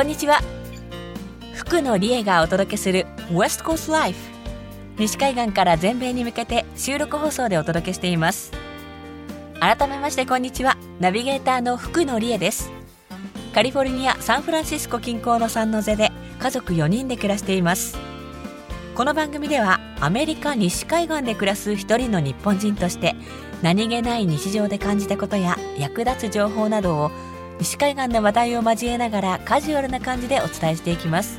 こんにちは。福野理恵がお届けする West Coast Life 西海岸から全米に向けて収録放送でお届けしています。改めましてこんにちは。ナビゲーターの福野理恵です。カリフォルニアサンフランシスコ近郊のサンノゼで家族4人で暮らしています。この番組ではアメリカ西海岸で暮らす一人の日本人として何気ない日常で感じたことや役立つ情報などを西海岸の話題を交えながらカジュアルな感じでお伝えしていきます。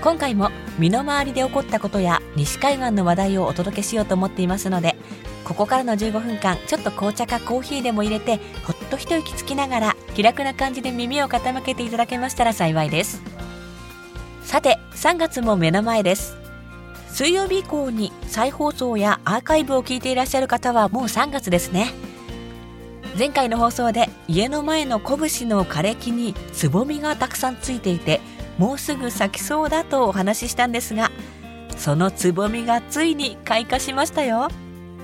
今回も身の回りで起こったことや西海岸の話題をお届けしようと思っていますのでここからの15分間ちょっと紅茶かコーヒーでも入れてほっと一息つきながら気楽な感じで耳を傾けていただけましたら幸いです。さて3月も目の前です。水曜日以降に再放送やアーカイブを聞いていらっしゃる方はもう3月ですね。前回の放送で家の前の拳の枯れ木につぼみがたくさんついていてもうすぐ咲きそうだとお話ししたんですがそのつぼみがついに開花しましたよ。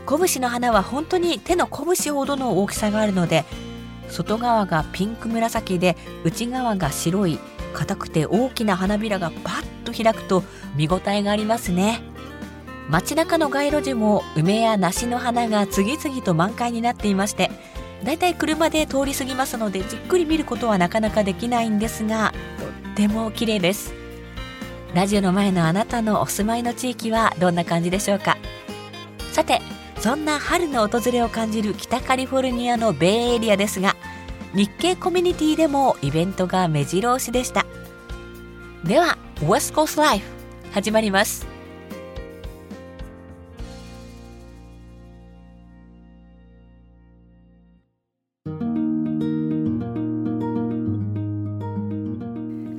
拳の花は本当に手の拳ほどの大きさがあるので外側がピンク紫で内側が白い硬くて大きな花びらがパッと開くと見応えがありますね。街中の街路樹も梅や梨の花が次々と満開になっていましてだいたい車で通り過ぎますのでじっくり見ることはなかなかできないんですがとっても綺麗です。ラジオの前のあなたのお住まいの地域はどんな感じでしょうか？さてそんな春の訪れを感じる北カリフォルニアのベイエリアですが日系コミュニティでもイベントが目白押しでした。では West Coast Life 始まります。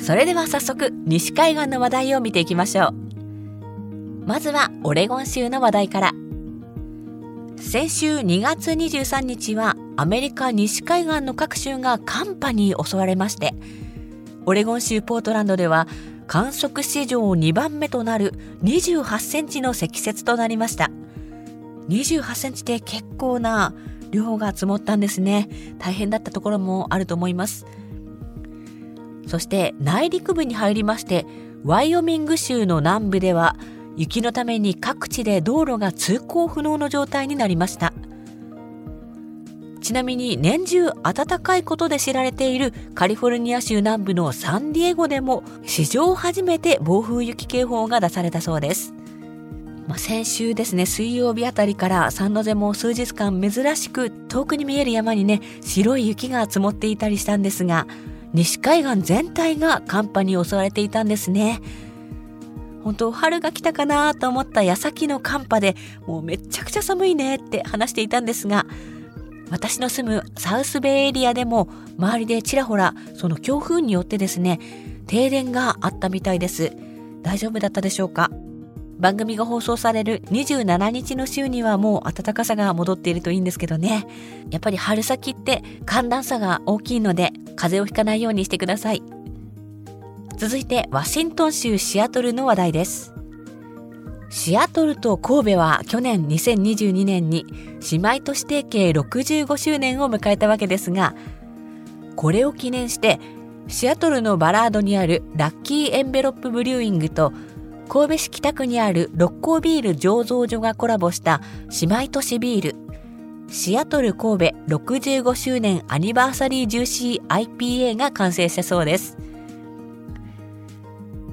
それでは早速西海岸の話題を見ていきましょう。まずはオレゴン州の話題から。先週2月23日はアメリカ西海岸の各州が寒波に襲われましてオレゴン州ポートランドでは観測史上2番目となる28センチの積雪となりました。28センチって結構な量が積もったんですね。大変だったところもあると思います。そして内陸部に入りましてワイオミング州の南部では雪のために各地で道路が通行不能の状態になりましたちなみに年中暖かいことで知られているカリフォルニア州南部のサンディエゴでも史上初めて暴風雪警報が出されたそうです。まあ、先週ですね水曜日あたりからサンノゼも数日間珍しく遠くに見える山にね白い雪が積もっていたりしたんですが西海岸全体が寒波に襲われていたんですね。本当春が来たかなと思った矢先の寒波でもうめちゃくちゃ寒いねって話していたんですが私の住むサウスベイエリアでも周りでちらほらその強風によってですね停電があったみたいです。大丈夫だったでしょうか？番組が放送される27日の週にはもう暖かさが戻っているといいんですけどね。やっぱり春先って寒暖差が大きいので風邪をひかないようにしてください。続いてワシントン州シアトルの話題です。シアトルと神戸は去年2022年に姉妹都市提携65周年を迎えたわけですがこれを記念してシアトルのバラードにあるラッキーエンベロップブリューイングと神戸市北区にある六甲ビール醸造所がコラボした姉妹都市ビールシアトル神戸65周年アニバーサリージューシー IPA が完成したそうです。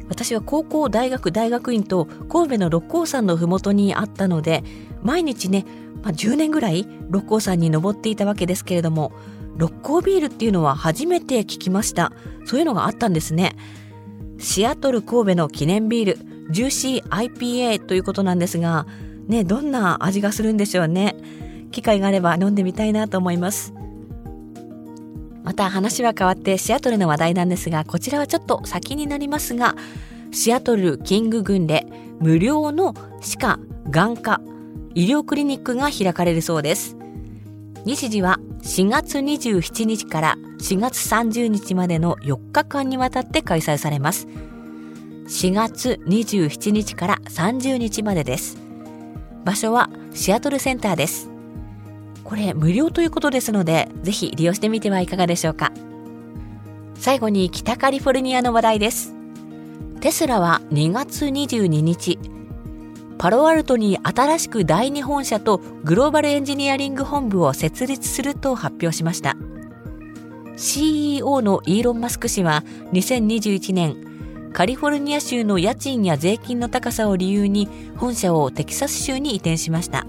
私は高校大学大学院と神戸の六甲山の麓にあったので毎日ね、まあ、10年ぐらい六甲山に登っていたわけですけれども六甲ビールっていうのは初めて聞きました。そういうのがあったんですね。シアトル神戸の記念ビールジューシー IPA ということなんですがねどんな味がするんでしょうね。機会があれば飲んでみたいなと思います。また話は変わってシアトルの話題なんですがこちらはちょっと先になりますがシアトルキング郡で無料の歯科眼科医療クリニックが開かれるそうです。日時は4月27日から4月30日までの4日間にわたって開催されます。4月27日から30日までです。場所はシアトルセンターです。これ無料ということですのでぜひ利用してみてはいかがでしょうか。最後に北カリフォルニアの話題です。テスラは2月22日パロアルトに新しく第2本社とグローバルエンジニアリング本部を設立すると発表しました。CEO のイーロン・マスク氏は2021年カリフォルニア州の家賃や税金の高さを理由に本社をテキサス州に移転しました。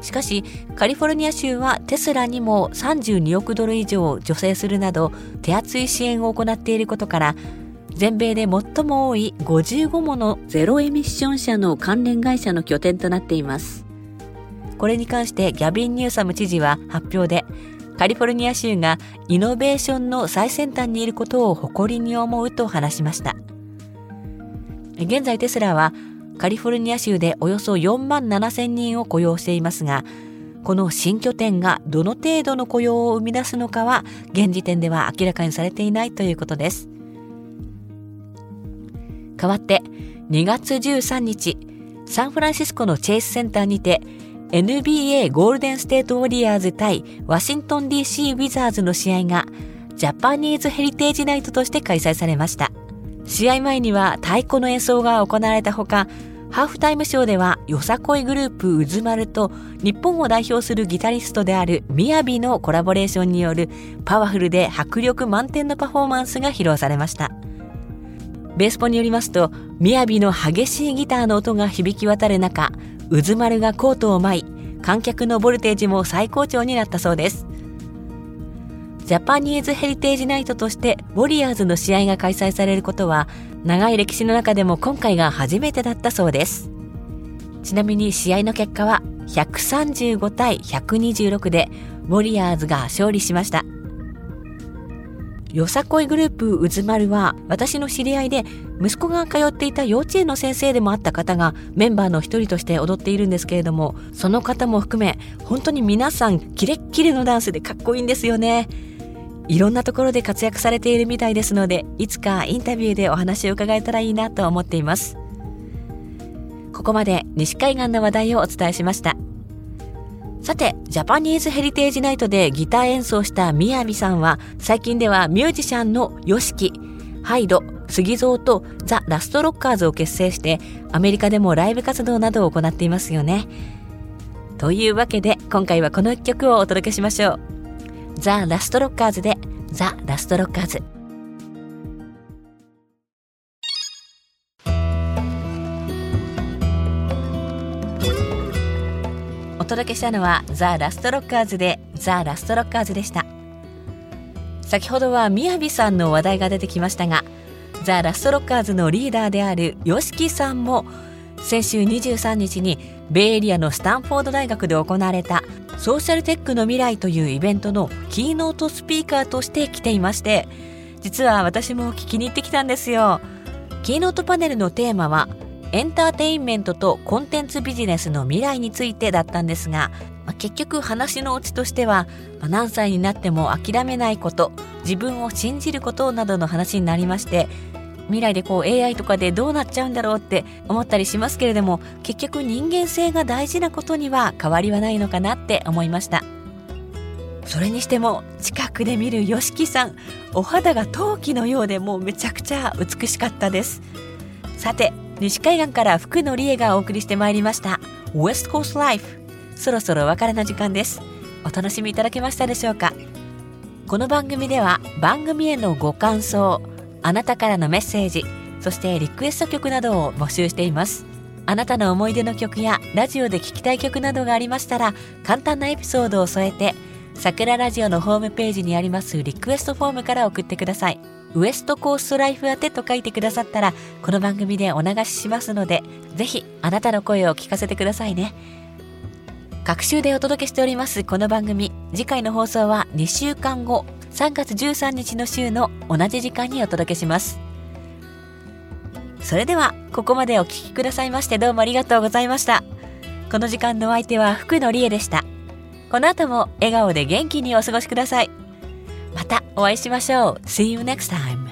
しかしカリフォルニア州はテスラにも32億ドル以上助成するなど手厚い支援を行っていることから全米で最も多い55ものゼロエミッション車の関連会社の拠点となっています。これに関してギャビン・ニューサム知事は発表で、カリフォルニア州がイノベーションの最先端にいることを誇りに思うと話しました。現在テスラはカリフォルニア州でおよそ4万7千人を雇用していますが、この新拠点がどの程度の雇用を生み出すのかは現時点では明らかにされていないということです。代わって2月13日、サンフランシスコのチェイスセンターにて NBA ゴールデンステートウォリアーズ対ワシントン DC ウィザーズの試合が Japanese Heritage Night として開催されました。試合前には太鼓の演奏が行われたほか、ハーフタイムショーではよさこいグループうずまると日本を代表するギタリストであるみやびのコラボレーションによるパワフルで迫力満点のパフォーマンスが披露されました。ベースポによりますと、みやびの激しいギターの音が響き渡る中、うず丸がコートを舞い、観客のボルテージも最高潮になったそうです。ジャパニーズヘリテージナイトとしてウォリアーズの試合が開催されることは長い歴史の中でも今回が初めてだったそうです。ちなみに試合の結果は135対126でウォリアーズが勝利しました。よさこいグループうずまるは私の知り合いで息子が通っていた幼稚園の先生でもあった方がメンバーの一人として踊っているんですけれどもその方も含め本当に皆さんキレッキレのダンスでかっこいいんですよね。いろんなところで活躍されているみたいですのでいつかインタビューでお話を伺えたらいいなと思っていますここまで西海岸の話題をお伝えしましたさて、ジャパニーズヘリテージナイトでギター演奏したみやびさんは、最近ではミュージシャンの YOSHIKI、ハイド、杉蔵とザ・ラストロッカーズを結成して、アメリカでもライブ活動などを行っていますよね。というわけで、今回はこの一曲をお届けしましょう。ザ・ラストロッカーズで、ザ・ラストロッカーズ。お届けしたのはザ・ラストロッカーズでザ・ラストロッカーズでした先ほどはみやびさんの話題が出てきましたがザ・ラストロッカーズのリーダーである YOSHIKI さんも先週23日にベイエリアのスタンフォード大学で行われたソーシャルテックの未来というイベントのキーノートスピーカーとして来ていまして実は私も聞きに行ってきたんですよ。キーノートパネルのテーマはエンターテインメントとコンテンツビジネスの未来についてだったんですが、まあ、結局話のオチとしては、まあ、何歳になっても諦めないこと自分を信じることなどの話になりまして未来でこう AI とかでどうなっちゃうんだろうって思ったりしますけれども結局人間性が大事なことには変わりはないのかなって思いました。それにしても近くで見る YOSHIKI さんお肌が陶器のようでもうめちゃくちゃ美しかったです。さて西海岸から福野理恵がお送りしてまいりましたウエストコースライフそろそろお別れの時間です。お楽しみいただけましたでしょうか？この番組では番組へのご感想あなたからのメッセージそしてリクエスト曲などを募集しています。あなたの思い出の曲やラジオで聴きたい曲などがありましたら簡単なエピソードを添えて桜ラジオのホームページにありますリクエストフォームから送ってください。ウエストコーストライフ宛てと書いてくださったら、この番組でお流ししますので、ぜひあなたの声を聞かせてくださいね。各週でお届けしておりますこの番組、次回の放送は2週間後、3月13日の週の同じ時間にお届けします。それでは、ここまでお聴きくださいましてどうもありがとうございました。この時間のお相手は福野理恵でした。この後も笑顔で元気にお過ごしください。またお会いしましょう。See you next time.